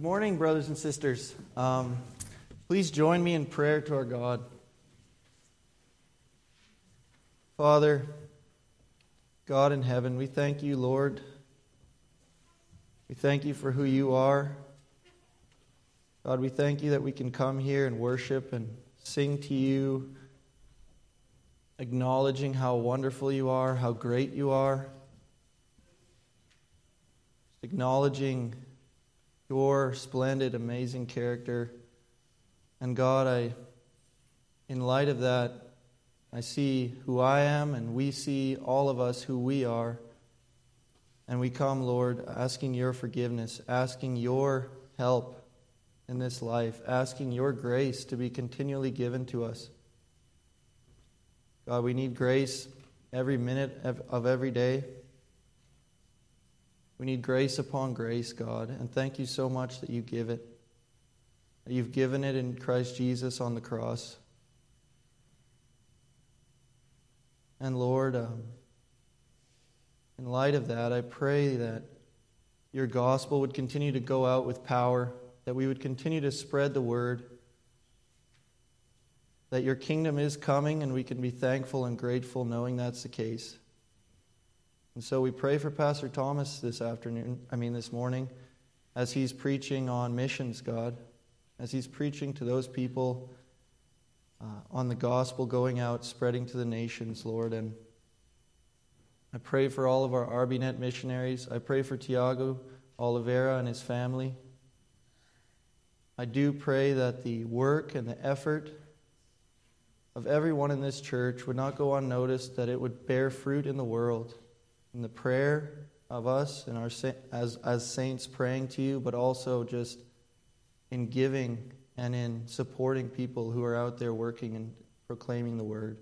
Good morning, brothers and sisters. Um, please join me in prayer to our God. Father, God in heaven, we thank you, Lord. We thank you for who you are. God, we thank you that we can come here and worship and sing to you, acknowledging how wonderful you are, how great you are, acknowledging your splendid, amazing character. And God, I, in light of that, I see who I am, and we see all of us who we are. And we come, Lord, asking your forgiveness, asking your help in this life, asking your grace to be continually given to us. God, we need grace every minute of every day. We need grace upon grace, God, and thank you so much that you give it. That you've given it in Christ Jesus on the cross. And Lord, um, in light of that, I pray that your gospel would continue to go out with power, that we would continue to spread the word, that your kingdom is coming, and we can be thankful and grateful knowing that's the case. And so we pray for Pastor Thomas this afternoon, I mean, this morning, as he's preaching on missions, God, as he's preaching to those people uh, on the gospel going out, spreading to the nations, Lord. And I pray for all of our RBNet missionaries. I pray for Tiago Oliveira and his family. I do pray that the work and the effort of everyone in this church would not go unnoticed, that it would bear fruit in the world in the prayer of us and our as as saints praying to you, but also just in giving and in supporting people who are out there working and proclaiming the word.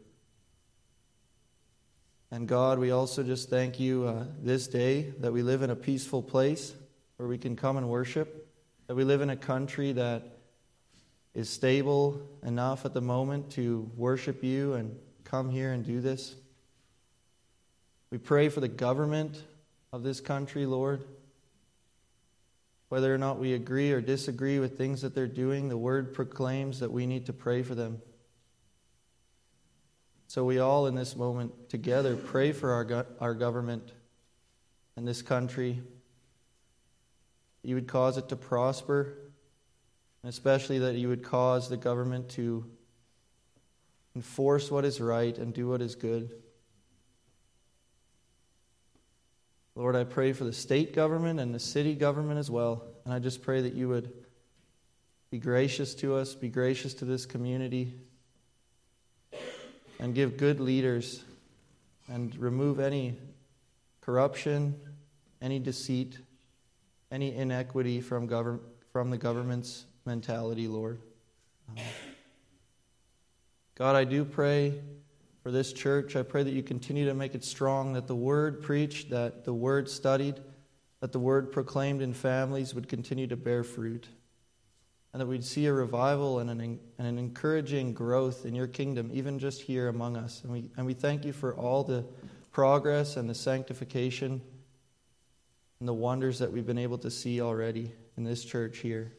And God, we also just thank you uh, this day that we live in a peaceful place where we can come and worship, that we live in a country that is stable enough at the moment to worship you and come here and do this. We pray for the government of this country, Lord. Whether or not we agree or disagree with things that they're doing, the word proclaims that we need to pray for them. So we all in this moment together pray for our, go- our government and this country. You would cause it to prosper, and especially that you would cause the government to enforce what is right and do what is good. Lord, I pray for the state government and the city government as well. And I just pray that you would be gracious to us, be gracious to this community, and give good leaders and remove any corruption, any deceit, any inequity from, govern- from the government's mentality, Lord. God, I do pray for this church. I pray that you continue to make it strong, that the word preached, that the word studied, that the word proclaimed in families would continue to bear fruit, and that we'd see a revival and an, and an encouraging growth in your kingdom, even just here among us. And we, and we thank you for all the progress and the sanctification and the wonders that we've been able to see already in this church here.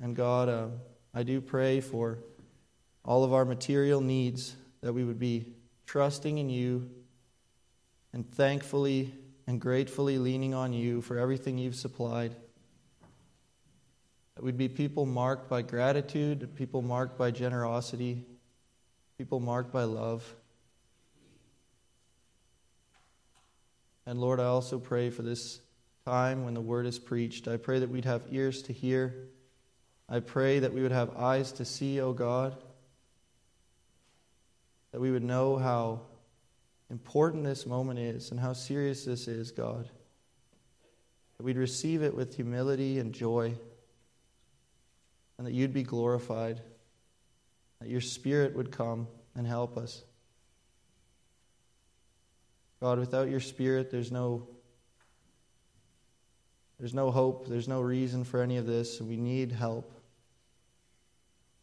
And God, uh, I do pray for all of our material needs, that we would be trusting in you and thankfully and gratefully leaning on you for everything you've supplied. That we'd be people marked by gratitude, people marked by generosity, people marked by love. And Lord, I also pray for this time when the word is preached. I pray that we'd have ears to hear. I pray that we would have eyes to see, O oh God that we would know how important this moment is and how serious this is, God. That we'd receive it with humility and joy, and that you'd be glorified, that your Spirit would come and help us. God, without your Spirit, there's no there's no hope, there's no reason for any of this, we need help.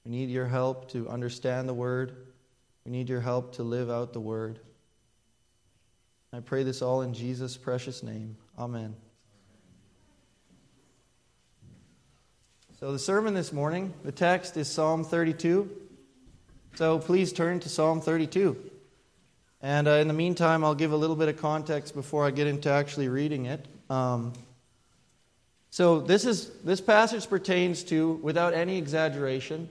We need your help to understand the word we need your help to live out the word. I pray this all in Jesus' precious name. Amen. So, the sermon this morning, the text is Psalm 32. So, please turn to Psalm 32. And uh, in the meantime, I'll give a little bit of context before I get into actually reading it. Um, so, this, is, this passage pertains to, without any exaggeration,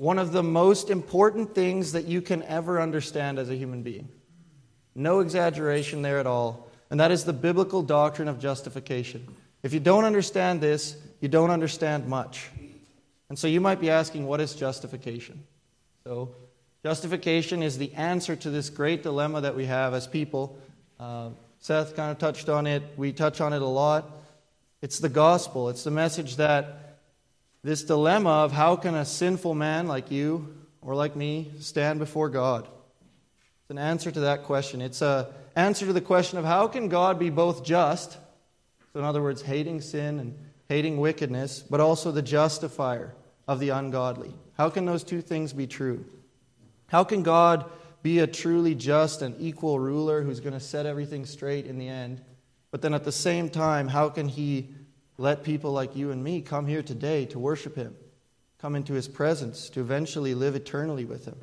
one of the most important things that you can ever understand as a human being. No exaggeration there at all. And that is the biblical doctrine of justification. If you don't understand this, you don't understand much. And so you might be asking, what is justification? So, justification is the answer to this great dilemma that we have as people. Uh, Seth kind of touched on it. We touch on it a lot. It's the gospel. It's the message that this dilemma of how can a sinful man like you or like me stand before God? It's an answer to that question. It's an answer to the question of how can God be both just, so in other words, hating sin and hating wickedness, but also the justifier of the ungodly. How can those two things be true? How can God be a truly just and equal ruler who's going to set everything straight in the end? But then at the same time, how can He let people like you and me come here today to worship Him, come into His presence, to eventually live eternally with Him?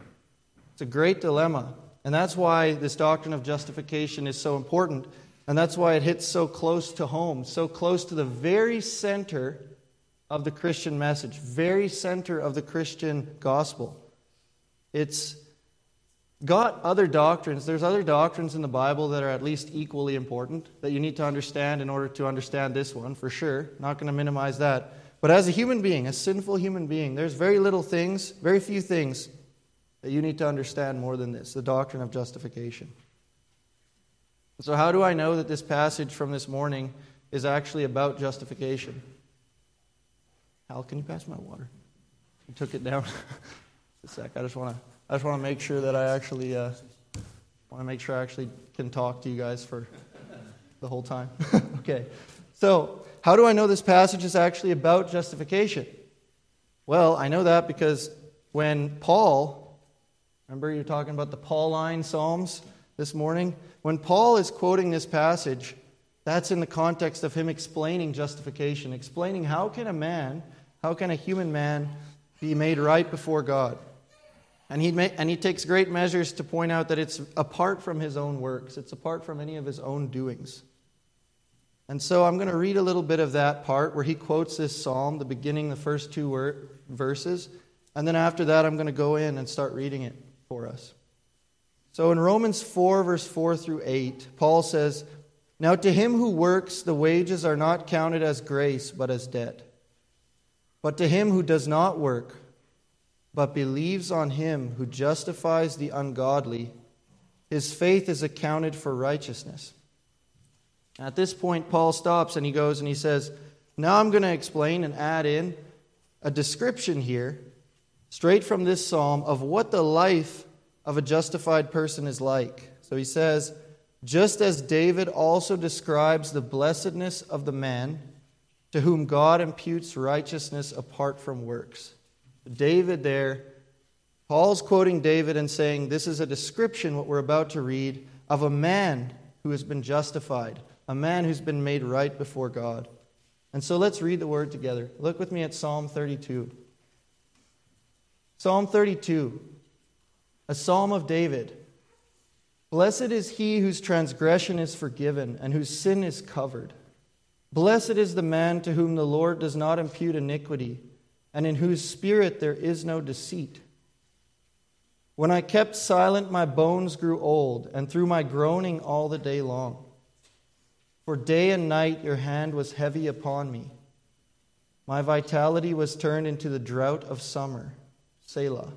It's a great dilemma. And that's why this doctrine of justification is so important and that's why it hits so close to home, so close to the very center of the Christian message, very center of the Christian gospel. It's got other doctrines. There's other doctrines in the Bible that are at least equally important that you need to understand in order to understand this one, for sure. Not going to minimize that. But as a human being, a sinful human being, there's very little things, very few things that you need to understand more than this the doctrine of justification. So, how do I know that this passage from this morning is actually about justification? Hal, can you pass my water? You took it down. a sec. I just want to. I just want to make sure that I actually uh, want to make sure I actually can talk to you guys for the whole time. okay. So, how do I know this passage is actually about justification? Well, I know that because when Paul, remember you're talking about the Pauline Psalms this morning? When Paul is quoting this passage, that's in the context of him explaining justification, explaining how can a man, how can a human man be made right before God? And he, and he takes great measures to point out that it's apart from his own works, it's apart from any of his own doings. And so I'm going to read a little bit of that part where he quotes this psalm, the beginning, the first two verses. And then after that, I'm going to go in and start reading it for us. So in Romans 4, verse 4 through 8, Paul says, Now to him who works, the wages are not counted as grace, but as debt. But to him who does not work, but believes on him who justifies the ungodly, his faith is accounted for righteousness. At this point, Paul stops and he goes and he says, Now I'm going to explain and add in a description here, straight from this psalm, of what the life of a justified person is like. So he says, just as David also describes the blessedness of the man to whom God imputes righteousness apart from works. David there, Paul's quoting David and saying, This is a description, what we're about to read, of a man who has been justified, a man who's been made right before God. And so let's read the word together. Look with me at Psalm 32. Psalm 32 a psalm of David. Blessed is he whose transgression is forgiven and whose sin is covered. Blessed is the man to whom the Lord does not impute iniquity, and in whose spirit there is no deceit. When I kept silent, my bones grew old, and through my groaning all the day long. For day and night your hand was heavy upon me. My vitality was turned into the drought of summer. Selah.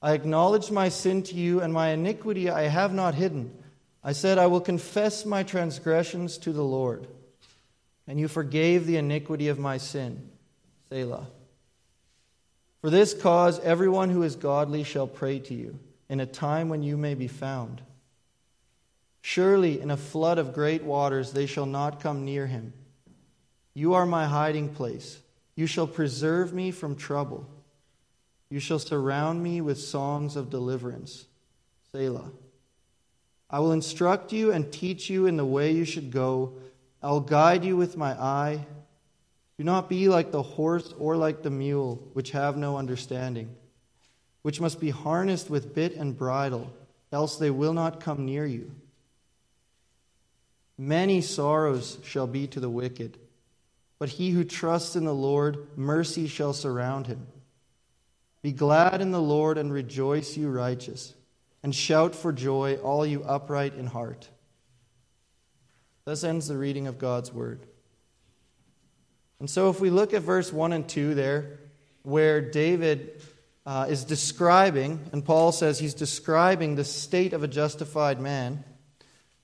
I acknowledged my sin to you, and my iniquity I have not hidden. I said, I will confess my transgressions to the Lord. And you forgave the iniquity of my sin. Selah. For this cause, everyone who is godly shall pray to you in a time when you may be found. Surely, in a flood of great waters, they shall not come near him. You are my hiding place. You shall preserve me from trouble. You shall surround me with songs of deliverance. Selah. I will instruct you and teach you in the way you should go. I will guide you with my eye. Do not be like the horse or like the mule, which have no understanding, which must be harnessed with bit and bridle, else they will not come near you. Many sorrows shall be to the wicked, but he who trusts in the Lord, mercy shall surround him. Be glad in the Lord and rejoice, you righteous, and shout for joy, all you upright in heart. Thus ends the reading of God's word. And so, if we look at verse 1 and 2 there, where David uh, is describing, and Paul says he's describing the state of a justified man,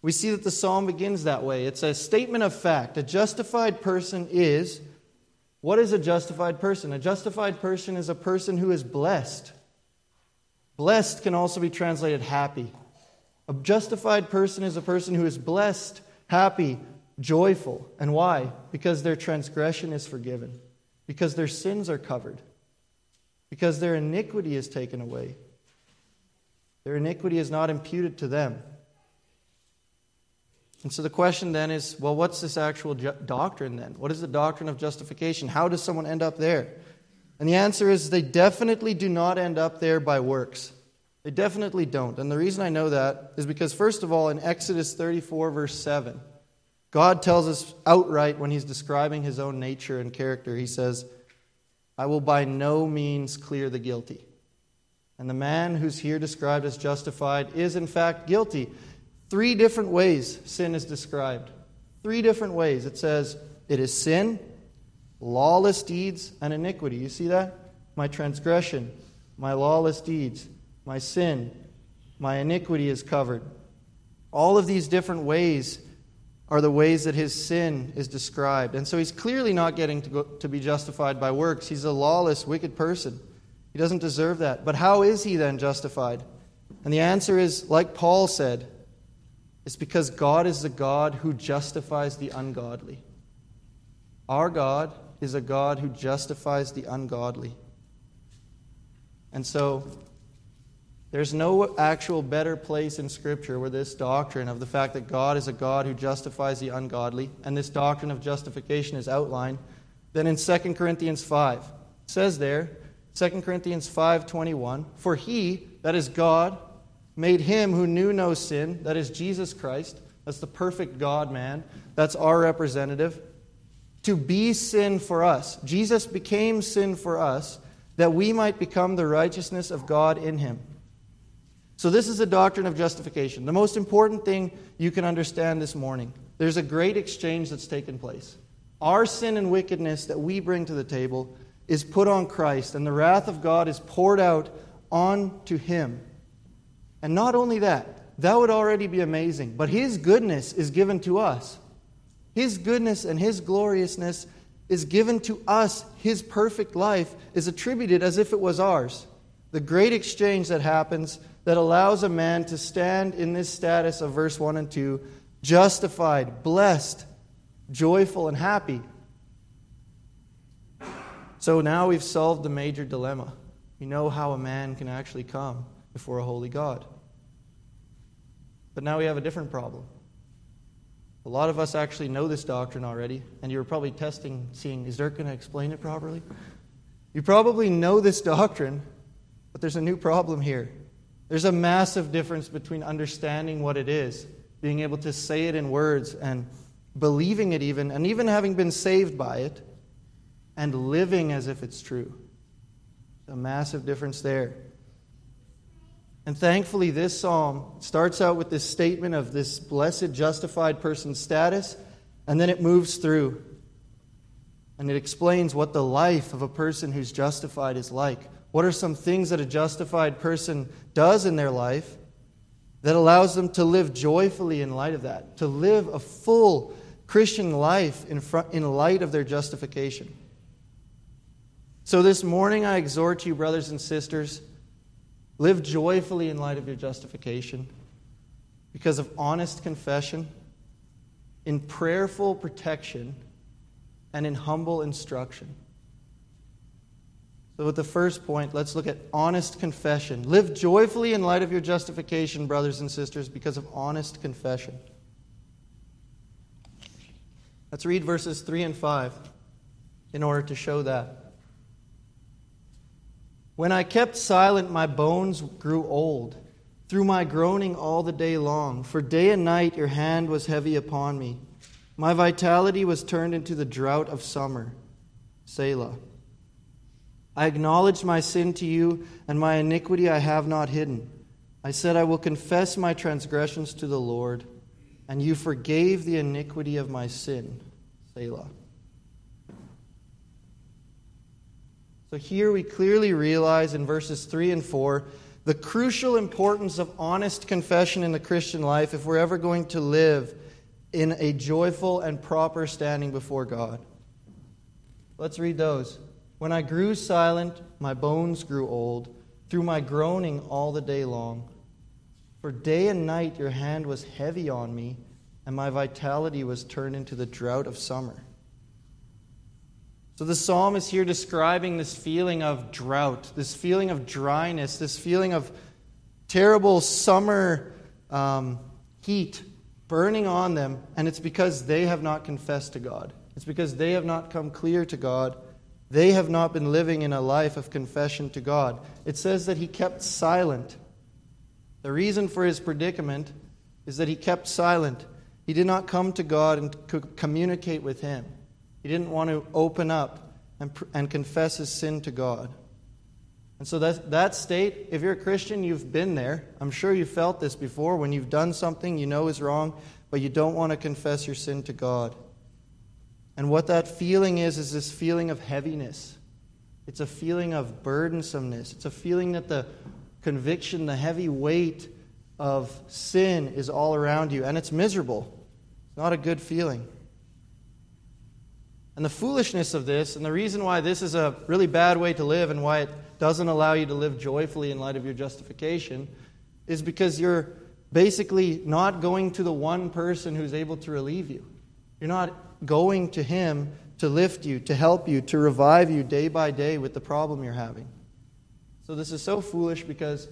we see that the psalm begins that way. It's a statement of fact. A justified person is what is a justified person? A justified person is a person who is blessed. Blessed can also be translated happy. A justified person is a person who is blessed, happy, joyful. And why? Because their transgression is forgiven, because their sins are covered, because their iniquity is taken away. Their iniquity is not imputed to them. And so the question then is well, what's this actual ju- doctrine then? What is the doctrine of justification? How does someone end up there? And the answer is they definitely do not end up there by works. They definitely don't. And the reason I know that is because, first of all, in Exodus 34, verse 7, God tells us outright when he's describing his own nature and character, he says, I will by no means clear the guilty. And the man who's here described as justified is, in fact, guilty. Three different ways sin is described. Three different ways. It says it is sin, lawless deeds, and iniquity. You see that? My transgression, my lawless deeds, my sin, my iniquity is covered. All of these different ways are the ways that his sin is described. And so he's clearly not getting to, go, to be justified by works. He's a lawless, wicked person. He doesn't deserve that. But how is he then justified? And the answer is, like Paul said, it's because God is the God who justifies the ungodly. Our God is a God who justifies the ungodly. And so, there's no actual better place in Scripture where this doctrine of the fact that God is a God who justifies the ungodly and this doctrine of justification is outlined than in 2 Corinthians 5. It says there, 2 Corinthians 5:21, "For he, that is God, made him who knew no sin, that is Jesus Christ, that's the perfect God man, that's our representative, to be sin for us. Jesus became sin for us that we might become the righteousness of God in him." So, this is the doctrine of justification. The most important thing you can understand this morning there's a great exchange that's taken place. Our sin and wickedness that we bring to the table is put on Christ, and the wrath of God is poured out onto him. And not only that, that would already be amazing, but his goodness is given to us. His goodness and his gloriousness is given to us. His perfect life is attributed as if it was ours. The great exchange that happens that allows a man to stand in this status of verse 1 and 2, justified, blessed, joyful, and happy. So now we've solved the major dilemma. We know how a man can actually come before a holy God. But now we have a different problem. A lot of us actually know this doctrine already, and you're probably testing, seeing, is Dirk going to explain it properly? You probably know this doctrine, but there's a new problem here. There's a massive difference between understanding what it is, being able to say it in words, and believing it even, and even having been saved by it, and living as if it's true. A massive difference there. And thankfully, this psalm starts out with this statement of this blessed, justified person's status, and then it moves through. And it explains what the life of a person who's justified is like. What are some things that a justified person does in their life that allows them to live joyfully in light of that, to live a full Christian life in, front, in light of their justification? So this morning, I exhort you, brothers and sisters, live joyfully in light of your justification because of honest confession, in prayerful protection, and in humble instruction. So, with the first point, let's look at honest confession. Live joyfully in light of your justification, brothers and sisters, because of honest confession. Let's read verses 3 and 5. in order to show that. When I kept silent, my bones grew old through my groaning all the day long. For day and night your hand was heavy upon me. My vitality was turned into the drought of summer. Selah. I acknowledged my sin to you, and my iniquity I have not hidden. I said, I will confess my transgressions to the Lord, and you forgave the iniquity of my sin. Selah. So here we clearly realize in verses 3 and 4 the crucial importance of honest confession in the Christian life if we're ever going to live in a joyful and proper standing before God. Let's read those. When I grew silent, my bones grew old, through my groaning all the day long. For day and night your hand was heavy on me, and my vitality was turned into the drought of summer. So the psalm is here describing this feeling of drought, this feeling of dryness, this feeling of terrible summer um, heat burning on them, and it's because they have not confessed to God. It's because they have not come clear to God. They have not been living in a life of confession to God. It says that he kept silent. The reason for his predicament is that he kept silent. He did not come to God and communicate with him. He didn't want to open up and, and confess his sin to God. And so that, that state, if you're a Christian, you've been there. I'm sure you felt this before when you've done something you know is wrong, but you don't want to confess your sin to God. And what that feeling is, is this feeling of heaviness. It's a feeling of burdensomeness. It's a feeling that the conviction, the heavy weight of sin is all around you, and it's miserable. It's not a good feeling. And the foolishness of this, and the reason why this is a really bad way to live and why it doesn't allow you to live joyfully in light of your justification, is because you're basically not going to the one person who's able to relieve you. You're not going to him to lift you, to help you, to revive you day by day with the problem you're having. So this is so foolish because,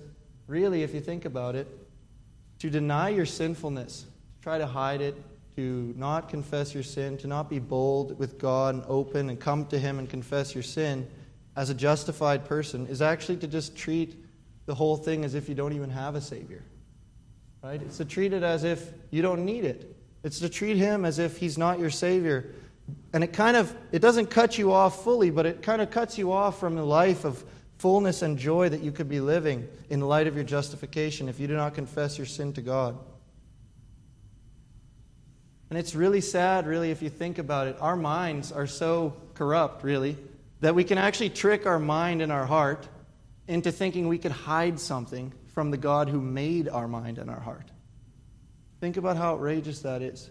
really, if you think about it, to deny your sinfulness, to try to hide it, to not confess your sin, to not be bold with God and open and come to Him and confess your sin as a justified person is actually to just treat the whole thing as if you don't even have a Savior. Right? It's to treat it as if you don't need it. It's to treat Him as if He's not your Savior. And it kind of, it doesn't cut you off fully, but it kind of cuts you off from the life of fullness and joy that you could be living in light of your justification if you do not confess your sin to God. And it's really sad, really, if you think about it. Our minds are so corrupt, really, that we can actually trick our mind and our heart into thinking we could hide something from the God who made our mind and our heart. Think about how outrageous that is.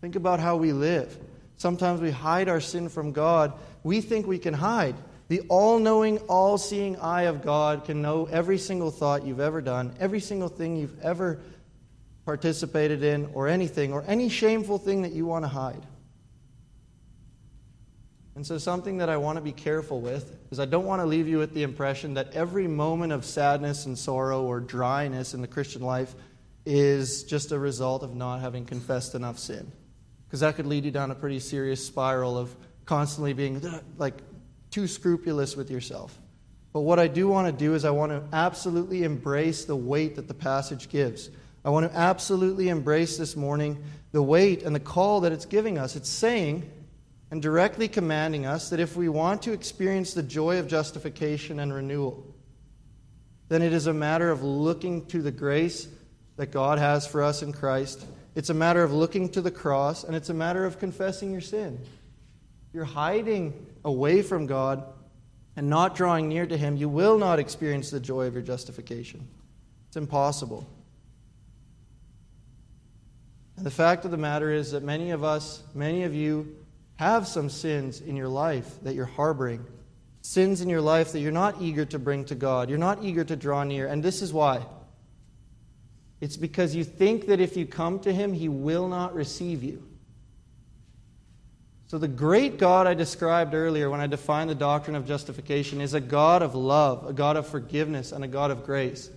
Think about how we live. Sometimes we hide our sin from God. We think we can hide. The all knowing, all seeing eye of God can know every single thought you've ever done, every single thing you've ever participated in, or anything, or any shameful thing that you want to hide. And so, something that I want to be careful with is I don't want to leave you with the impression that every moment of sadness and sorrow or dryness in the Christian life is just a result of not having confessed enough sin. Because that could lead you down a pretty serious spiral of constantly being like too scrupulous with yourself. But what I do want to do is I want to absolutely embrace the weight that the passage gives. I want to absolutely embrace this morning the weight and the call that it's giving us. It's saying and directly commanding us that if we want to experience the joy of justification and renewal, then it is a matter of looking to the grace that God has for us in Christ. It's a matter of looking to the cross, and it's a matter of confessing your sin. You're hiding away from God and not drawing near to Him, you will not experience the joy of your justification. It's impossible. And the fact of the matter is that many of us, many of you, have some sins in your life that you're harboring. Sins in your life that you're not eager to bring to God. You're not eager to draw near. And this is why. It's because you think that if you come to Him, He will not receive you. So, the great God I described earlier when I defined the doctrine of justification is a God of love, a God of forgiveness, and a God of grace.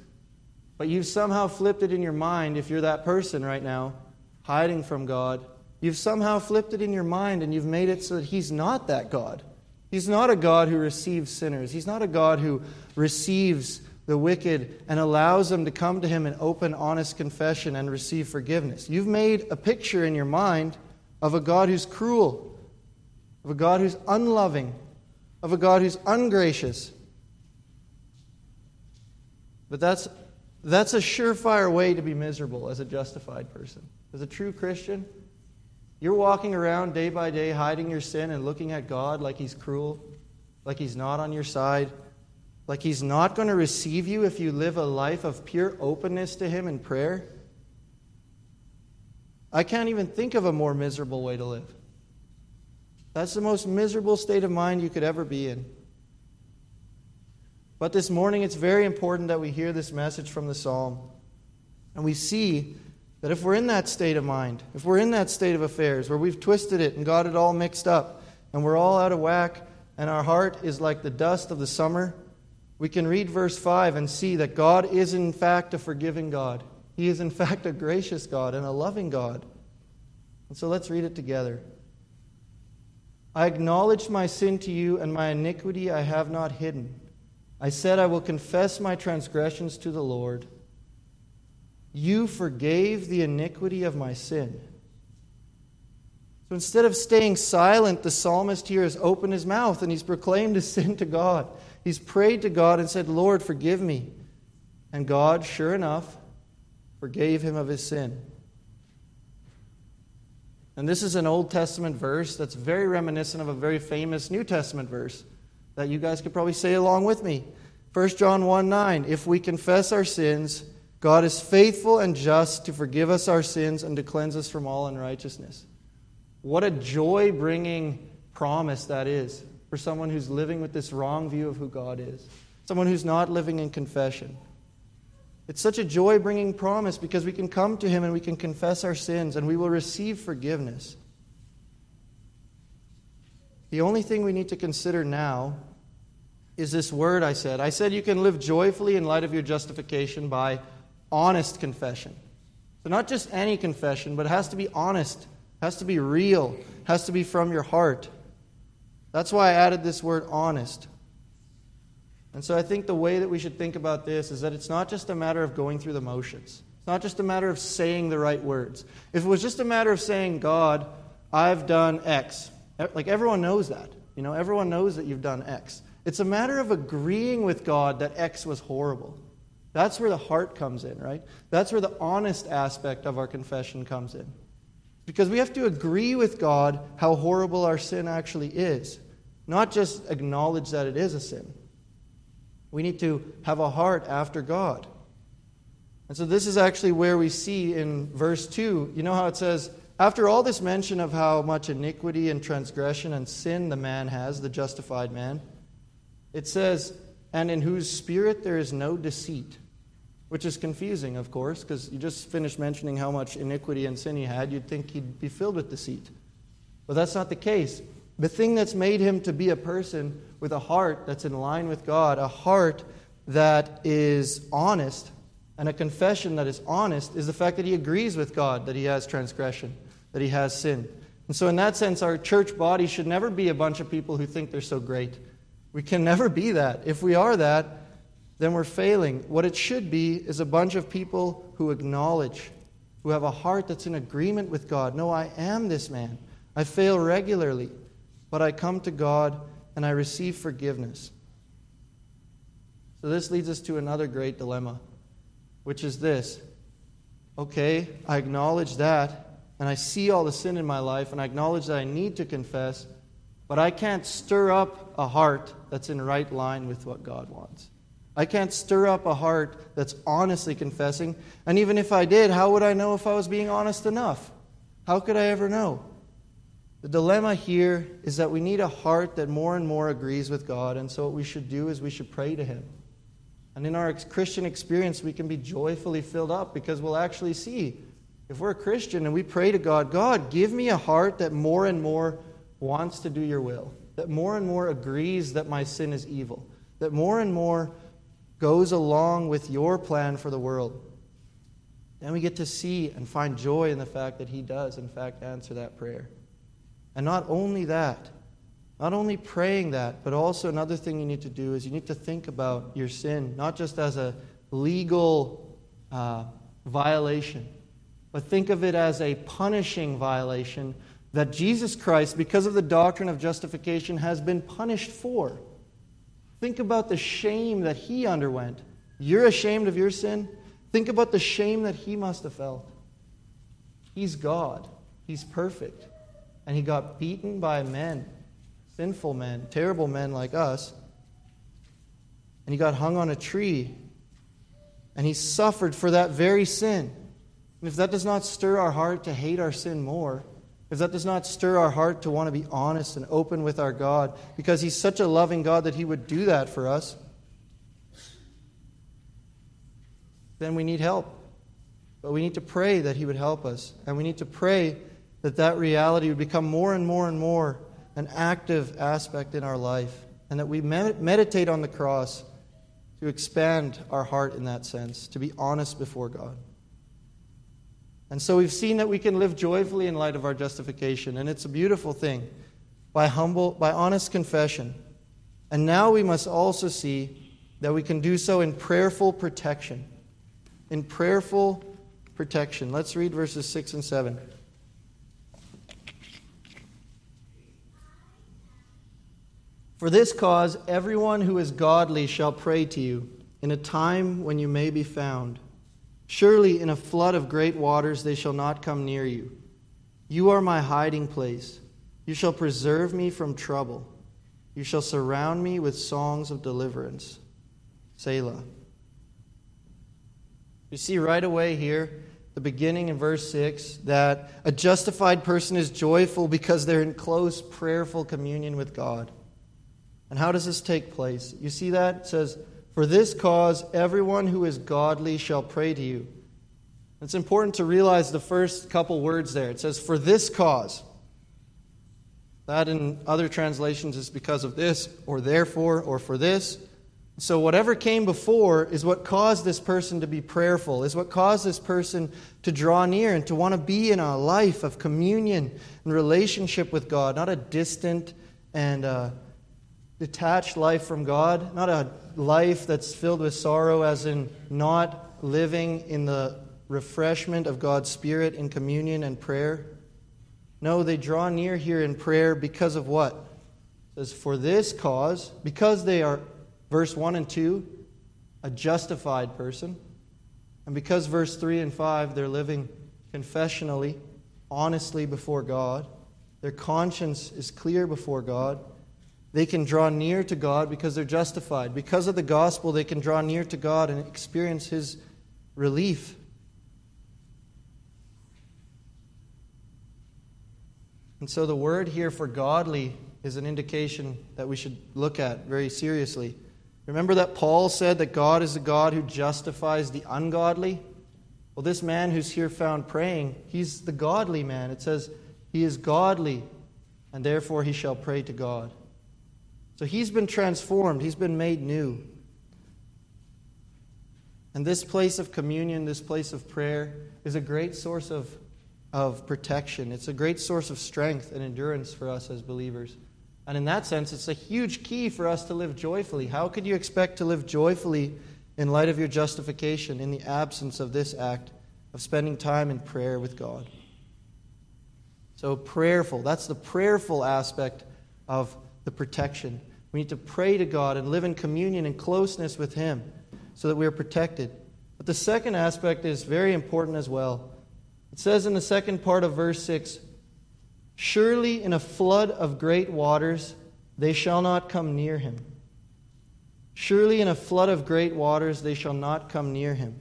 But you've somehow flipped it in your mind, if you're that person right now, hiding from God. You've somehow flipped it in your mind and you've made it so that He's not that God. He's not a God who receives sinners. He's not a God who receives the wicked and allows them to come to him in open, honest confession and receive forgiveness. You've made a picture in your mind of a God who's cruel, of a God who's unloving, of a God who's ungracious. But that's, that's a surefire way to be miserable as a justified person. As a true Christian, you're walking around day by day hiding your sin and looking at God like He's cruel, like He's not on your side like He's not going to receive you if you live a life of pure openness to Him in prayer? I can't even think of a more miserable way to live. That's the most miserable state of mind you could ever be in. But this morning, it's very important that we hear this message from the psalm. And we see that if we're in that state of mind, if we're in that state of affairs where we've twisted it and got it all mixed up, and we're all out of whack, and our heart is like the dust of the summer, we can read verse 5 and see that God is, in fact, a forgiving God. He is, in fact, a gracious God and a loving God. And so let's read it together. I acknowledged my sin to you, and my iniquity I have not hidden. I said, I will confess my transgressions to the Lord. You forgave the iniquity of my sin. So instead of staying silent, the psalmist here has opened his mouth and he's proclaimed his sin to God. He's prayed to God and said, Lord, forgive me. And God, sure enough, forgave him of his sin. And this is an Old Testament verse that's very reminiscent of a very famous New Testament verse that you guys could probably say along with me. 1 John 1 9. If we confess our sins, God is faithful and just to forgive us our sins and to cleanse us from all unrighteousness. What a joy bringing promise that is for someone who's living with this wrong view of who God is, someone who's not living in confession. It's such a joy bringing promise because we can come to Him and we can confess our sins and we will receive forgiveness. The only thing we need to consider now is this word I said. I said you can live joyfully in light of your justification by honest confession. So, not just any confession, but it has to be honest, has to be real, has to be from your heart. That's why I added this word honest. And so I think the way that we should think about this is that it's not just a matter of going through the motions. It's not just a matter of saying the right words. If it was just a matter of saying, God, I've done X, like everyone knows that. You know, everyone knows that you've done X. It's a matter of agreeing with God that X was horrible. That's where the heart comes in, right? That's where the honest aspect of our confession comes in. Because we have to agree with God how horrible our sin actually is. Not just acknowledge that it is a sin. We need to have a heart after God. And so this is actually where we see in verse 2, you know how it says, after all this mention of how much iniquity and transgression and sin the man has, the justified man, it says, and in whose spirit there is no deceit. Which is confusing, of course, because you just finished mentioning how much iniquity and sin he had. You'd think he'd be filled with deceit. But that's not the case. The thing that's made him to be a person with a heart that's in line with God, a heart that is honest, and a confession that is honest, is the fact that he agrees with God that he has transgression, that he has sin. And so, in that sense, our church body should never be a bunch of people who think they're so great. We can never be that. If we are that, then we're failing. What it should be is a bunch of people who acknowledge, who have a heart that's in agreement with God. No, I am this man. I fail regularly but I come to God and I receive forgiveness. So this leads us to another great dilemma, which is this. Okay, I acknowledge that, and I see all the sin in my life, and I acknowledge that I need to confess, but I can't stir up a heart that's in right line with what God wants. I can't stir up a heart that's honestly confessing. And even if I did, how would I know if I was being honest enough? How could I ever know? The dilemma here is that we need a heart that more and more agrees with God, and so what we should do is we should pray to Him. And in our Christian experience, we can be joyfully filled up because we'll actually see if we're a Christian and we pray to God, God, give me a heart that more and more wants to do your will, that more and more agrees that my sin is evil, that more and more goes along with your plan for the world. Then we get to see and find joy in the fact that He does, in fact, answer that prayer. And not only that, Not only praying that, but also another thing you need to do is you need to think about your sin, not just as a legal uh, violation, but think of it as a punishing violation that Jesus Christ, because of the doctrine of justification, has been punished for. Think about the shame that he underwent. You're ashamed of your sin? Think about the shame that he must have felt. He's God, he's perfect. And he got beaten by men, sinful men, terrible men like us. And he got hung on a tree. And he suffered for that very sin. And if that does not stir our heart to hate our sin more, if that does not stir our heart to want to be honest and open with our God, because He's such a loving God that He would do that for us, then we need help. But we need to pray that He would help us. And we need to pray that that reality would become more and more and more an active aspect in our life. And that we meditate on the cross to expand our heart in that sense, to be honest before God. And so we've seen that we can live joyfully in light of our justification, and it's a beautiful thing by humble, by honest confession. And now we must also see that we can do so in prayerful protection. In prayerful protection. Let's read verses 6 and 7. For this cause, everyone who is godly shall pray to you in a time when you may be found. Surely in a flood of great waters they shall not come near you. You are my hiding place. You shall preserve me from trouble. You shall surround me with songs of deliverance. Selah. You see right away here, the beginning in verse 6, that a justified person is joyful because they're in close prayerful communion with God. And how does this take place? You see that? It says, for this cause, everyone who is godly shall pray to you. It's important to realize the first couple words there. It says, For this cause. That in other translations is because of this, or therefore, or for this. So, whatever came before is what caused this person to be prayerful, is what caused this person to draw near and to want to be in a life of communion and relationship with God, not a distant and uh, detached life from God, not a life that's filled with sorrow, as in not living in the refreshment of God's Spirit in communion and prayer. No, they draw near here in prayer because of what? It says, For this cause, because they are, verse 1 and 2, a justified person, and because verse 3 and 5, they're living confessionally, honestly before God, their conscience is clear before God they can draw near to God because they're justified. Because of the gospel, they can draw near to God and experience His relief. And so the word here for godly is an indication that we should look at very seriously. Remember that Paul said that God is a God who justifies the ungodly? Well, this man who's here found praying, he's the godly man. It says, He is godly, and therefore he shall pray to God. So he's been transformed, he's been made new. And this place of communion, this place of prayer, is a great source of, of protection. It's a great source of strength and endurance for us as believers. And in that sense, it's a huge key for us to live joyfully. How could you expect to live joyfully in light of your justification in the absence of this act of spending time in prayer with God? So, prayerful. That's the prayerful aspect of the protection. We need to pray to God and live in communion and closeness with Him so that we are protected. But the second aspect is very important as well. It says in the second part of verse 6 Surely in a flood of great waters they shall not come near him. Surely in a flood of great waters they shall not come near him.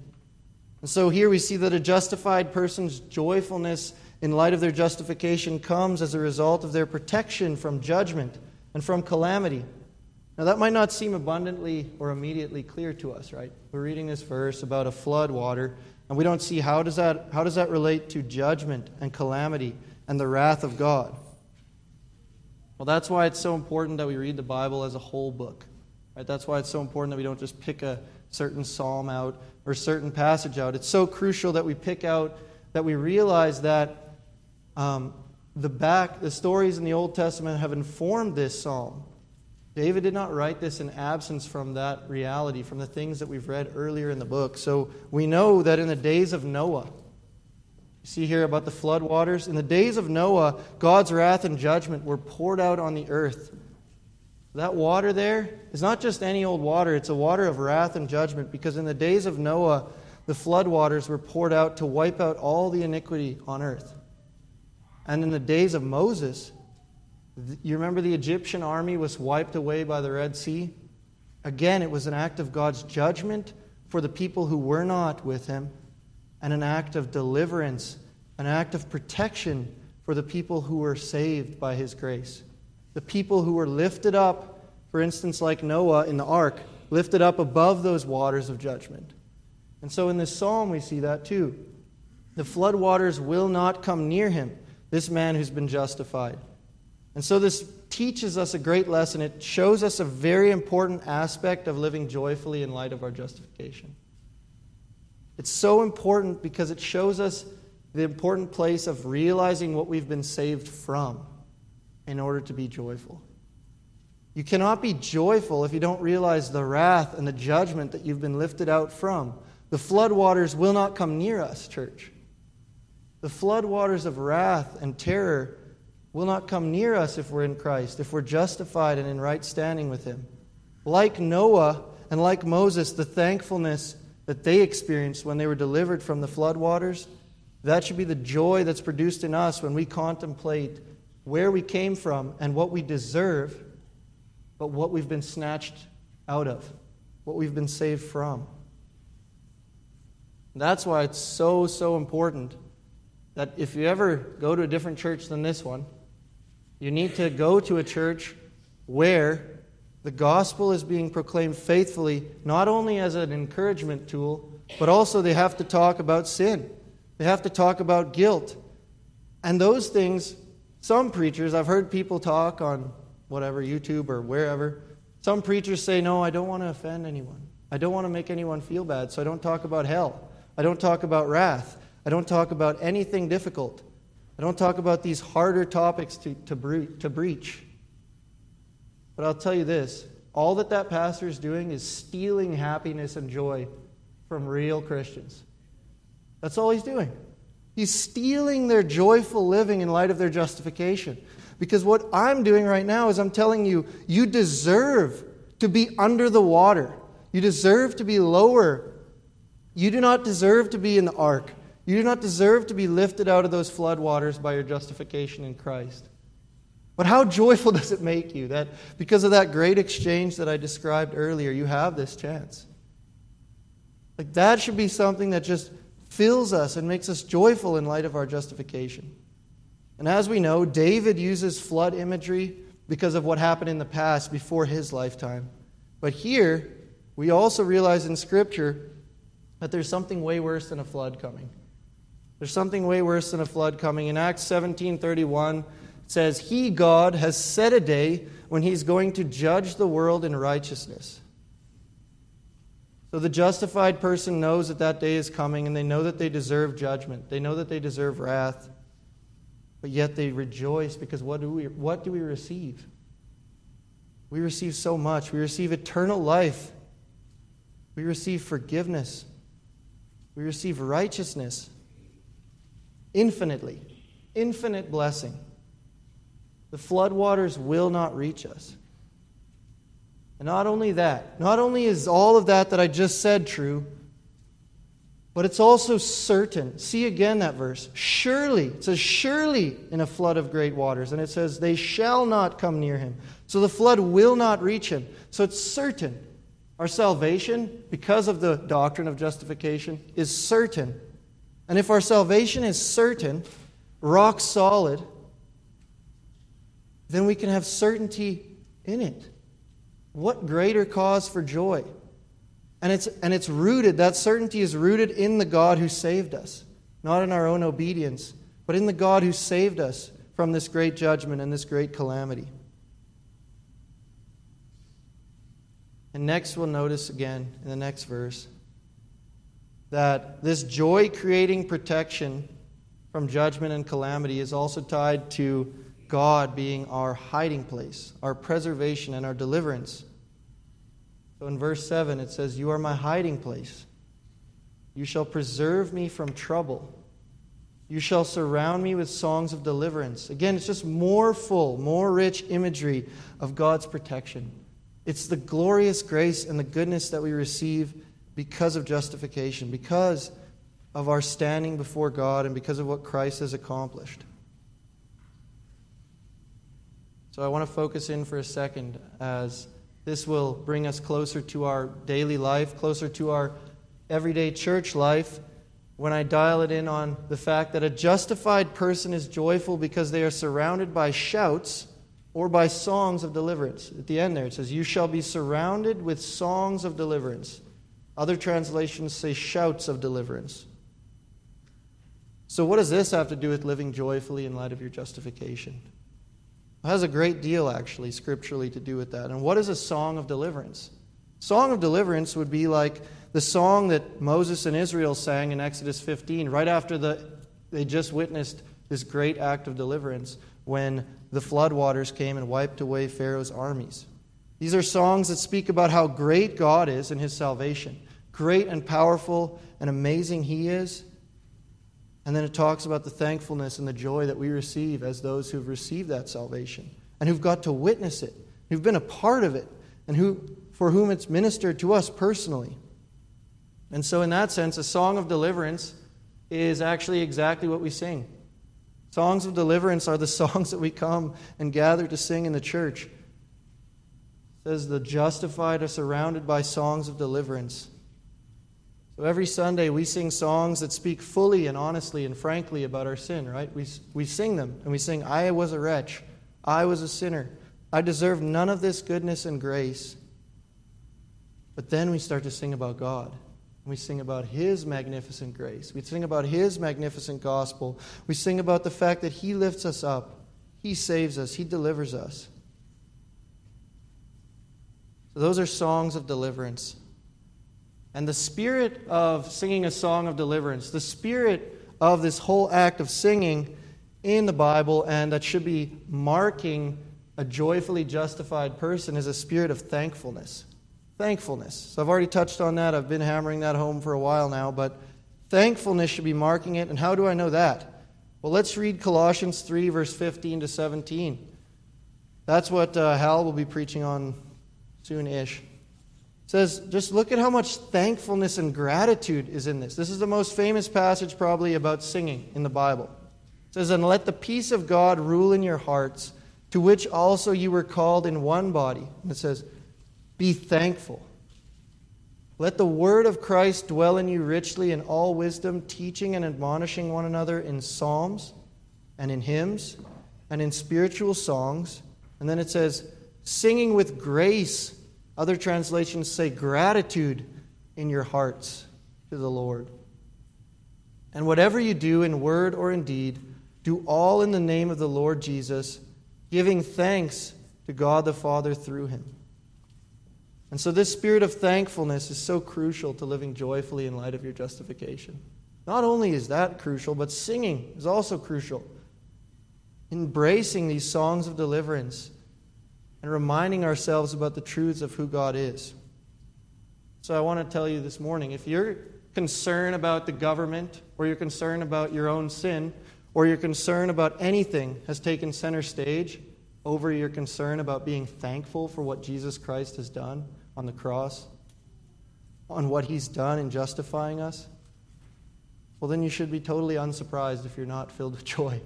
And so here we see that a justified person's joyfulness in light of their justification comes as a result of their protection from judgment and from calamity. Now, that might not seem abundantly or immediately clear to us, right? We're reading this verse about a flood water, and we don't see how does that, how does that relate to judgment and calamity and the wrath of God. Well, that's why it's so important that we read the Bible as a whole book. Right? That's why it's so important that we don't just pick a certain psalm out or certain passage out. It's so crucial that we pick out, that we realize that um, the back, the stories in the Old Testament have informed this psalm. David did not write this in absence from that reality, from the things that we've read earlier in the book. So we know that in the days of Noah, you see here about the flood waters, in the days of Noah, God's wrath and judgment were poured out on the earth. That water there is not just any old water, it's a water of wrath and judgment because in the days of Noah, the flood waters were poured out to wipe out all the iniquity on earth. And in the days of Moses, you remember the Egyptian army was wiped away by the Red Sea? Again, it was an act of God's judgment for the people who were not with him, and an act of deliverance, an act of protection for the people who were saved by his grace. The people who were lifted up, for instance, like Noah in the ark, lifted up above those waters of judgment. And so in this psalm, we see that too. The flood waters will not come near him this man who's been justified. And so this teaches us a great lesson. It shows us a very important aspect of living joyfully in light of our justification. It's so important because it shows us the important place of realizing what we've been saved from in order to be joyful. You cannot be joyful if you don't realize the wrath and the judgment that you've been lifted out from. The floodwaters will not come near us, church. The floodwaters of wrath and terror will not come near us if we're in Christ, if we're justified and in right standing with Him. Like Noah and like Moses, the thankfulness that they experienced when they were delivered from the floodwaters, that should be the joy that's produced in us when we contemplate where we came from and what we deserve, but what we've been snatched out of, what we've been saved from. That's why it's so, so important that if you ever go to a different church than this one, you need to go to a church where the gospel is being proclaimed faithfully, not only as an encouragement tool, but also they have to talk about sin. They have to talk about guilt. And those things, some preachers, I've heard people talk on whatever, YouTube or wherever, some preachers say, No, I don't want to offend anyone. I don't want to make anyone feel bad, so I don't talk about hell. I don't talk about wrath. I don't talk about anything difficult. I don't talk about these harder topics to, to, bre- to breach. But I'll tell you this all that that pastor is doing is stealing happiness and joy from real Christians. That's all he's doing. He's stealing their joyful living in light of their justification. Because what I'm doing right now is I'm telling you, you deserve to be under the water. You deserve to be lower. You do not deserve to be in the ark. You do not deserve to be lifted out of those floodwaters by your justification in Christ. But how joyful does it make you that because of that great exchange that I described earlier, you have this chance? Like that should be something that just fills us and makes us joyful in light of our justification. And as we know, David uses flood imagery because of what happened in the past before his lifetime. But here, we also realize in Scripture that there's something way worse than a flood coming. There's something way worse than a flood coming. In Acts 17:31 it says, "He God has set a day when he's going to judge the world in righteousness." So the justified person knows that that day is coming and they know that they deserve judgment. They know that they deserve wrath. But yet they rejoice because what do we what do we receive? We receive so much. We receive eternal life. We receive forgiveness. We receive righteousness infinitely, infinite blessing. The floodwaters will not reach us. And not only that, not only is all of that that I just said true, but it's also certain. See again that verse. Surely, it says, surely in a flood of great waters. And it says, they shall not come near him. So the flood will not reach him. So it's certain. Our salvation, because of the doctrine of justification, is certain. And if our salvation is certain, rock solid, then we can have certainty in it. What greater cause for joy? And it's, and it's rooted, that certainty is rooted in the God who saved us, not in our own obedience, but in the God who saved us from this great judgment and this great calamity. And next, we'll notice again in the next verse that this joy creating protection from judgment and calamity is also tied to God being our hiding place, our preservation, and our deliverance. So in verse 7, it says, You are my hiding place. You shall preserve me from trouble. You shall surround me with songs of deliverance. Again, it's just more full, more rich imagery of God's protection. It's the glorious grace and the goodness that we receive because of justification, because of our standing before God, and because of what Christ has accomplished. So I want to focus in for a second as this will bring us closer to our daily life, closer to our everyday church life. When I dial it in on the fact that a justified person is joyful because they are surrounded by shouts or by songs of deliverance. At the end there, it says, You shall be surrounded with songs of deliverance. Other translations say shouts of deliverance. So, what does this have to do with living joyfully in light of your justification? It has a great deal, actually, scripturally, to do with that. And what is a song of deliverance? Song of deliverance would be like the song that Moses and Israel sang in Exodus 15, right after the, they just witnessed this great act of deliverance when the floodwaters came and wiped away Pharaoh's armies. These are songs that speak about how great God is in his salvation, great and powerful and amazing he is, and then it talks about the thankfulness and the joy that we receive as those who've received that salvation and who've got to witness it, who've been a part of it, and who, for whom it's ministered to us personally. And so, in that sense, a song of deliverance is actually exactly what we sing. Songs of deliverance are the songs that we come and gather to sing in the church. It says the justified are surrounded by songs of deliverance. So every Sunday we sing songs that speak fully and honestly and frankly about our sin, right? We, we sing them and we sing, I was a wretch. I was a sinner. I deserve none of this goodness and grace. But then we start to sing about God. We sing about His magnificent grace. We sing about His magnificent gospel. We sing about the fact that He lifts us up, He saves us, He delivers us. So those are songs of deliverance. And the spirit of singing a song of deliverance, the spirit of this whole act of singing in the Bible, and that should be marking a joyfully justified person, is a spirit of thankfulness. Thankfulness. So I've already touched on that. I've been hammering that home for a while now, but thankfulness should be marking it. And how do I know that? Well, let's read Colossians 3, verse 15 to 17. That's what uh, Hal will be preaching on soon ish says, just look at how much thankfulness and gratitude is in this. This is the most famous passage, probably, about singing in the Bible. It says, And let the peace of God rule in your hearts, to which also you were called in one body. And it says, Be thankful. Let the word of Christ dwell in you richly in all wisdom, teaching and admonishing one another in psalms and in hymns and in spiritual songs. And then it says, Singing with grace other translations say gratitude in your hearts to the Lord. And whatever you do in word or in deed, do all in the name of the Lord Jesus, giving thanks to God the Father through him. And so, this spirit of thankfulness is so crucial to living joyfully in light of your justification. Not only is that crucial, but singing is also crucial. Embracing these songs of deliverance and reminding ourselves about the truths of who God is. So I want to tell you this morning if you're concerned about the government, or you're concerned about your own sin, or your concern about anything has taken center stage over your concern about being thankful for what Jesus Christ has done on the cross, on what he's done in justifying us, well, then you should be totally unsurprised if you're not filled with joy.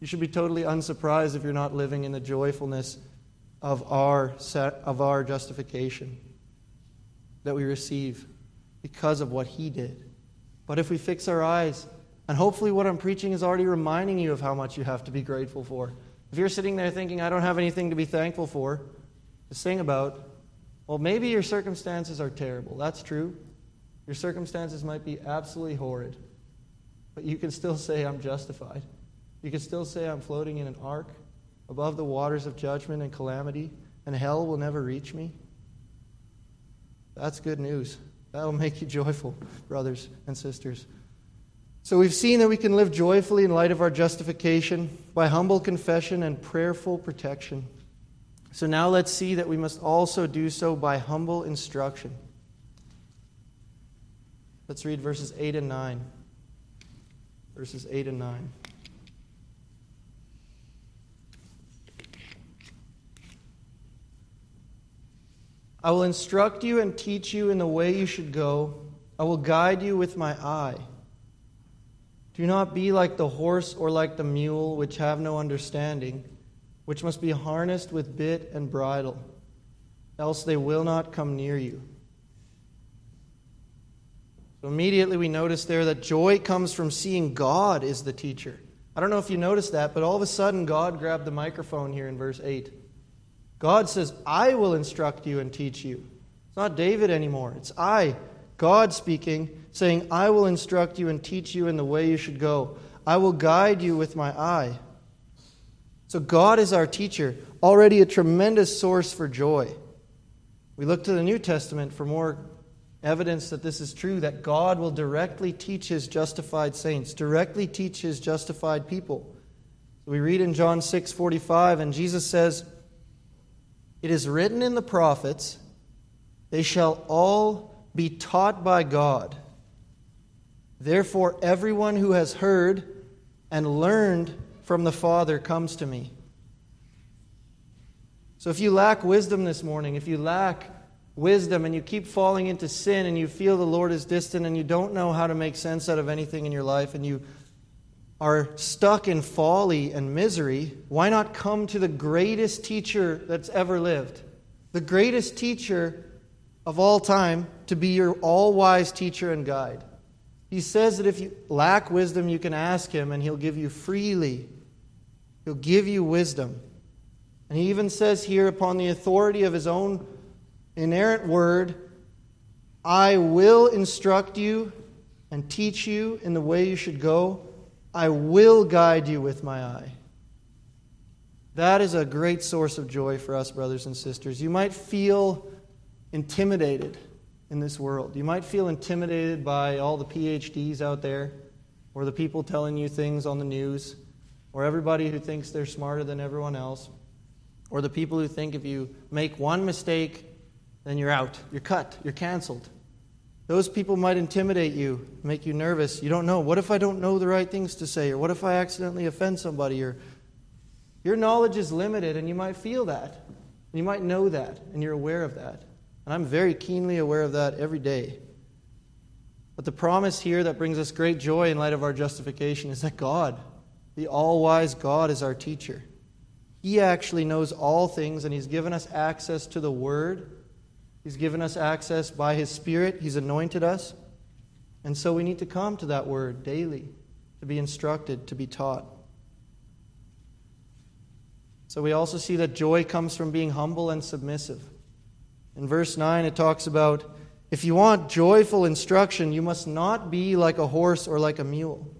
You should be totally unsurprised if you're not living in the joyfulness of our, set, of our justification that we receive because of what He did. But if we fix our eyes, and hopefully what I'm preaching is already reminding you of how much you have to be grateful for. If you're sitting there thinking, I don't have anything to be thankful for, to sing about, well, maybe your circumstances are terrible. That's true. Your circumstances might be absolutely horrid. But you can still say, I'm justified. You can still say, I'm floating in an ark above the waters of judgment and calamity, and hell will never reach me? That's good news. That'll make you joyful, brothers and sisters. So we've seen that we can live joyfully in light of our justification by humble confession and prayerful protection. So now let's see that we must also do so by humble instruction. Let's read verses 8 and 9. Verses 8 and 9. I will instruct you and teach you in the way you should go. I will guide you with my eye. Do not be like the horse or like the mule, which have no understanding, which must be harnessed with bit and bridle, else they will not come near you. So immediately we notice there that joy comes from seeing God is the teacher. I don't know if you noticed that, but all of a sudden God grabbed the microphone here in verse 8. God says, I will instruct you and teach you. It's not David anymore, it's I. God speaking, saying, I will instruct you and teach you in the way you should go. I will guide you with my eye. So, God is our teacher, already a tremendous source for joy. We look to the New Testament for more evidence that this is true, that God will directly teach his justified saints, directly teach his justified people. We read in John 6 45, and Jesus says, It is written in the prophets, they shall all be taught by God. Therefore, everyone who has heard and learned from the Father comes to me. So, if you lack wisdom this morning, if you lack wisdom and you keep falling into sin and you feel the Lord is distant and you don't know how to make sense out of anything in your life and you are stuck in folly and misery, why not come to the greatest teacher that's ever lived? The greatest teacher of all time to be your all wise teacher and guide. He says that if you lack wisdom, you can ask him and he'll give you freely. He'll give you wisdom. And he even says here, upon the authority of his own inerrant word, I will instruct you and teach you in the way you should go. I will guide you with my eye. That is a great source of joy for us, brothers and sisters. You might feel intimidated in this world. You might feel intimidated by all the PhDs out there, or the people telling you things on the news, or everybody who thinks they're smarter than everyone else, or the people who think if you make one mistake, then you're out, you're cut, you're canceled. Those people might intimidate you, make you nervous. You don't know. What if I don't know the right things to say? Or what if I accidentally offend somebody? Or your knowledge is limited, and you might feel that. You might know that, and you're aware of that. And I'm very keenly aware of that every day. But the promise here that brings us great joy in light of our justification is that God, the all wise God, is our teacher. He actually knows all things, and He's given us access to the Word. He's given us access by His Spirit. He's anointed us. And so we need to come to that Word daily to be instructed, to be taught. So we also see that joy comes from being humble and submissive. In verse 9, it talks about if you want joyful instruction, you must not be like a horse or like a mule.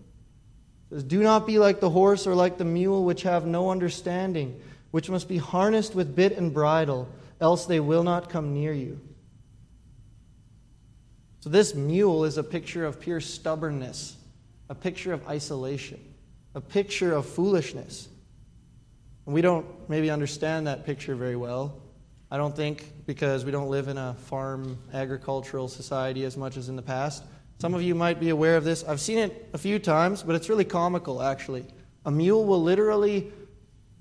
Says, Do not be like the horse or like the mule, which have no understanding, which must be harnessed with bit and bridle, else they will not come near you. So, this mule is a picture of pure stubbornness, a picture of isolation, a picture of foolishness. And we don't maybe understand that picture very well. I don't think because we don't live in a farm agricultural society as much as in the past. Some of you might be aware of this. I've seen it a few times, but it's really comical, actually. A mule will literally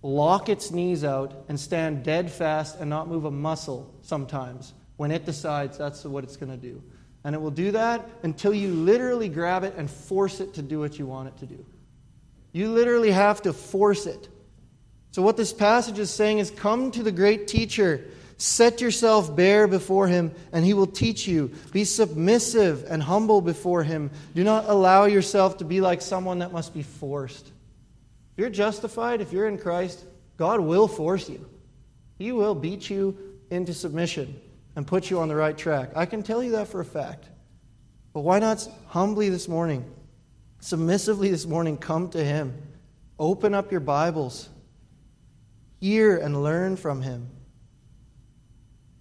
lock its knees out and stand dead fast and not move a muscle sometimes when it decides that's what it's going to do. And it will do that until you literally grab it and force it to do what you want it to do. You literally have to force it. So, what this passage is saying is come to the great teacher Set yourself bare before him, and he will teach you. Be submissive and humble before him. Do not allow yourself to be like someone that must be forced. You're justified, if you're in Christ, God will force you. He will beat you into submission and put you on the right track. I can tell you that for a fact. But why not humbly this morning, submissively this morning, come to Him? Open up your Bibles, hear and learn from Him.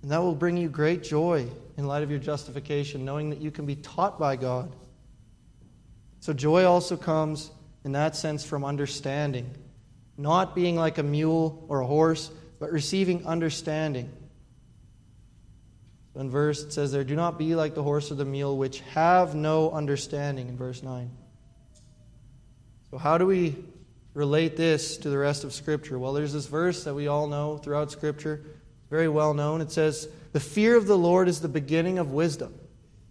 And that will bring you great joy in light of your justification, knowing that you can be taught by God. So joy also comes in that sense from understanding, not being like a mule or a horse, but receiving understanding. In verse it says there, do not be like the horse or the mule which have no understanding in verse 9. So how do we relate this to the rest of Scripture? Well, there's this verse that we all know throughout Scripture, very well known. It says, The fear of the Lord is the beginning of wisdom.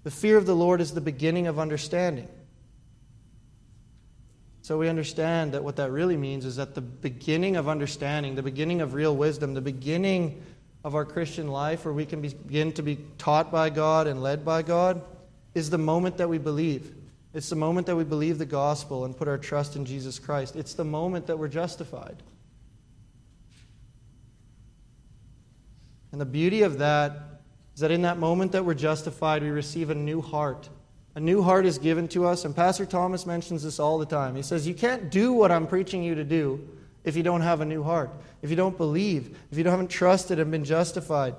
The fear of the Lord is the beginning of understanding. So we understand that what that really means is that the beginning of understanding, the beginning of real wisdom, the beginning of our Christian life where we can begin to be taught by God and led by God is the moment that we believe. It's the moment that we believe the gospel and put our trust in Jesus Christ. It's the moment that we're justified. And the beauty of that is that in that moment that we're justified, we receive a new heart. A new heart is given to us, and Pastor Thomas mentions this all the time. He says, You can't do what I'm preaching you to do if you don't have a new heart, if you don't believe, if you haven't trusted and been justified.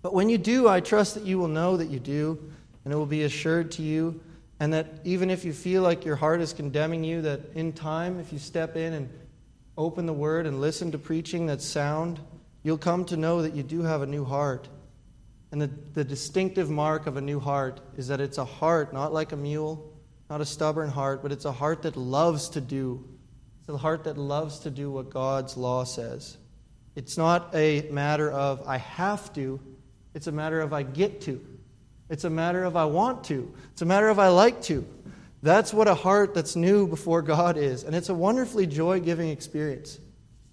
But when you do, I trust that you will know that you do, and it will be assured to you, and that even if you feel like your heart is condemning you, that in time, if you step in and open the Word and listen to preaching that's sound, you'll come to know that you do have a new heart. And the, the distinctive mark of a new heart is that it's a heart, not like a mule, not a stubborn heart, but it's a heart that loves to do it's a heart that loves to do what God's law says. It's not a matter of I have to, it's a matter of I get to. It's a matter of I want to. It's a matter of I like to. That's what a heart that's new before God is. And it's a wonderfully joy giving experience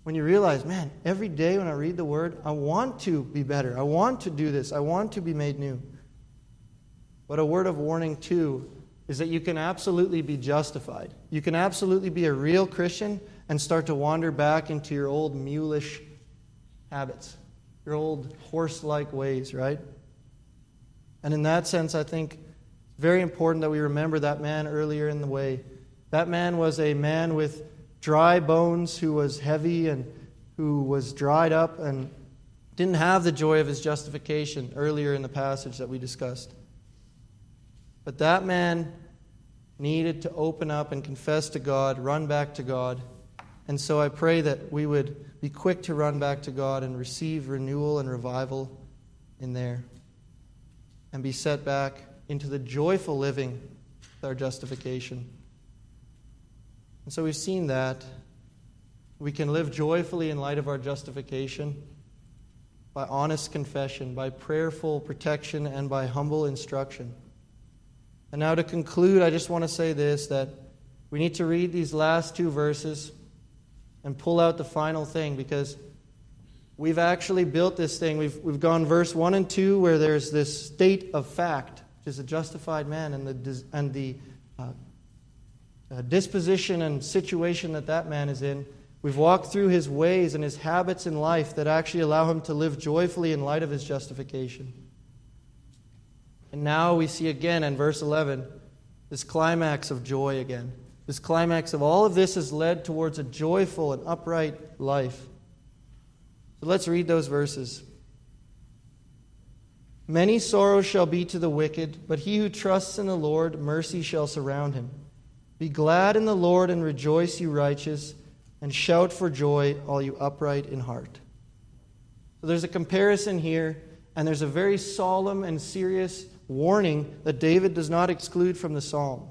when you realize, man, every day when I read the Word, I want to be better. I want to do this. I want to be made new. But a word of warning, too, is that you can absolutely be justified. You can absolutely be a real Christian and start to wander back into your old mulish habits, your old horse like ways, right? And in that sense, I think it's very important that we remember that man earlier in the way. That man was a man with dry bones who was heavy and who was dried up and didn't have the joy of his justification earlier in the passage that we discussed. But that man needed to open up and confess to God, run back to God. And so I pray that we would be quick to run back to God and receive renewal and revival in there and be set back into the joyful living with our justification. And so we've seen that. We can live joyfully in light of our justification by honest confession, by prayerful protection, and by humble instruction. And now to conclude, I just want to say this that we need to read these last two verses and pull out the final thing because we've actually built this thing. We've, we've gone verse 1 and 2 where there's this state of fact, which is a justified man, and the, and the uh, uh, disposition and situation that that man is in. We've walked through his ways and his habits in life that actually allow him to live joyfully in light of his justification. And now we see again in verse 11 this climax of joy again. This climax of all of this has led towards a joyful and upright life. So let's read those verses. Many sorrows shall be to the wicked, but he who trusts in the Lord, mercy shall surround him. Be glad in the Lord and rejoice, you righteous, and shout for joy, all you upright in heart. So there's a comparison here, and there's a very solemn and serious warning that David does not exclude from the psalm.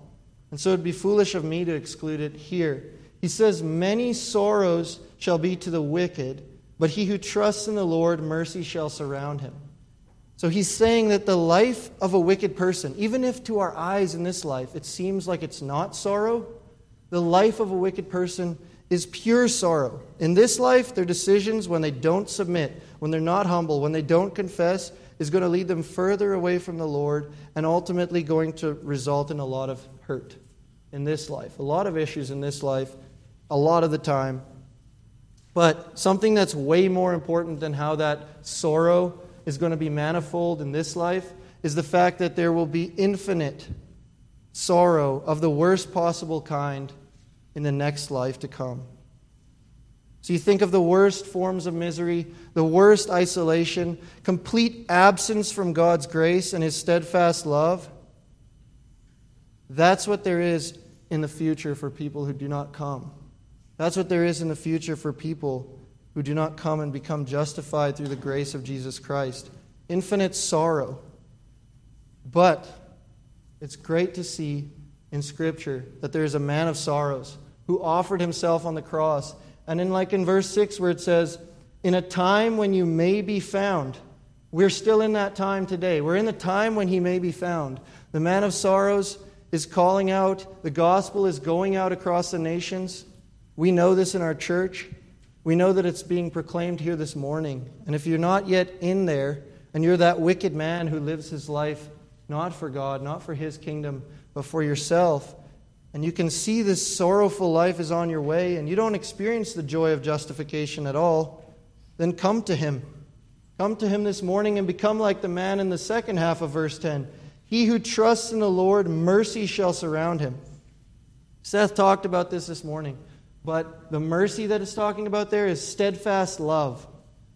And so it'd be foolish of me to exclude it here. He says, Many sorrows shall be to the wicked, but he who trusts in the Lord, mercy shall surround him. So he's saying that the life of a wicked person, even if to our eyes in this life it seems like it's not sorrow, the life of a wicked person is pure sorrow. In this life, their decisions, when they don't submit, when they're not humble, when they don't confess, is going to lead them further away from the Lord and ultimately going to result in a lot of hurt in this life, a lot of issues in this life, a lot of the time. But something that's way more important than how that sorrow is going to be manifold in this life is the fact that there will be infinite sorrow of the worst possible kind in the next life to come. So you think of the worst forms of misery, the worst isolation, complete absence from God's grace and His steadfast love. That's what there is in the future for people who do not come. That's what there is in the future for people who do not come and become justified through the grace of Jesus Christ. Infinite sorrow. But it's great to see in Scripture that there is a man of sorrows who offered himself on the cross. And in like in verse 6 where it says, In a time when you may be found, we're still in that time today. We're in the time when he may be found. The man of sorrows is calling out, the gospel is going out across the nations. We know this in our church. We know that it's being proclaimed here this morning. And if you're not yet in there, and you're that wicked man who lives his life not for God, not for his kingdom, but for yourself, and you can see this sorrowful life is on your way, and you don't experience the joy of justification at all, then come to him. Come to him this morning and become like the man in the second half of verse 10. He who trusts in the Lord, mercy shall surround him. Seth talked about this this morning. But the mercy that it's talking about there is steadfast love.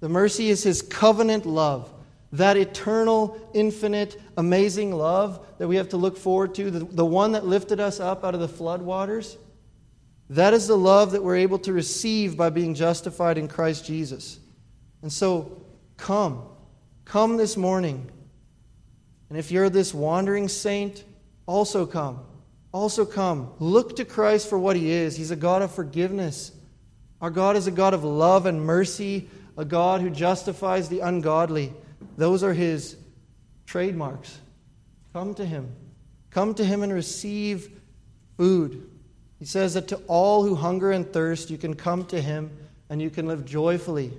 The mercy is his covenant love. That eternal, infinite, amazing love that we have to look forward to, the, the one that lifted us up out of the flood waters. That is the love that we're able to receive by being justified in Christ Jesus. And so, come. Come this morning. And if you're this wandering saint, also come. Also come. Look to Christ for what he is. He's a God of forgiveness. Our God is a God of love and mercy, a God who justifies the ungodly. Those are his trademarks. Come to him. Come to him and receive food. He says that to all who hunger and thirst, you can come to him and you can live joyfully.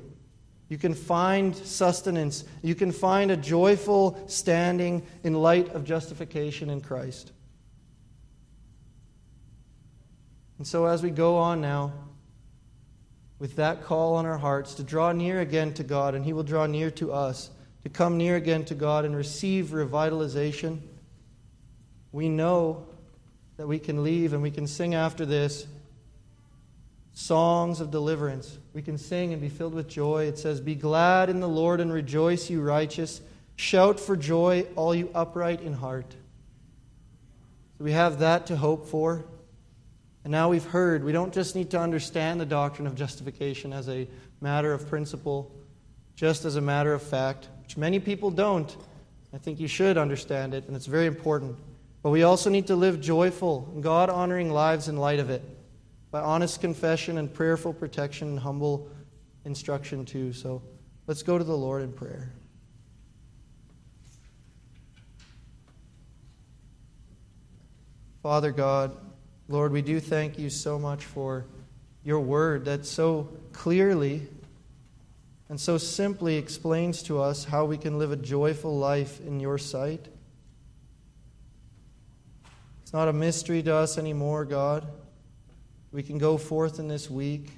You can find sustenance. You can find a joyful standing in light of justification in Christ. And so, as we go on now, with that call on our hearts to draw near again to God, and He will draw near to us, to come near again to God and receive revitalization, we know that we can leave and we can sing after this songs of deliverance. We can sing and be filled with joy. It says, Be glad in the Lord and rejoice, you righteous. Shout for joy, all you upright in heart. So we have that to hope for. And now we've heard, we don't just need to understand the doctrine of justification as a matter of principle, just as a matter of fact, which many people don't. I think you should understand it, and it's very important. But we also need to live joyful, God honoring lives in light of it, by honest confession and prayerful protection and humble instruction, too. So let's go to the Lord in prayer. Father God, Lord, we do thank you so much for your word that so clearly and so simply explains to us how we can live a joyful life in your sight. It's not a mystery to us anymore, God. We can go forth in this week,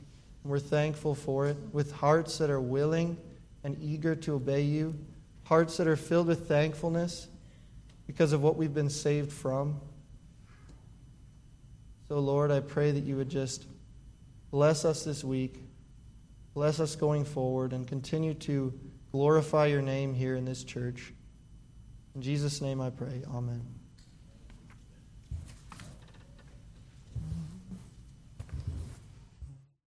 and we're thankful for it, with hearts that are willing and eager to obey you, hearts that are filled with thankfulness because of what we've been saved from. So, Lord, I pray that you would just bless us this week, bless us going forward, and continue to glorify your name here in this church. In Jesus' name I pray. Amen.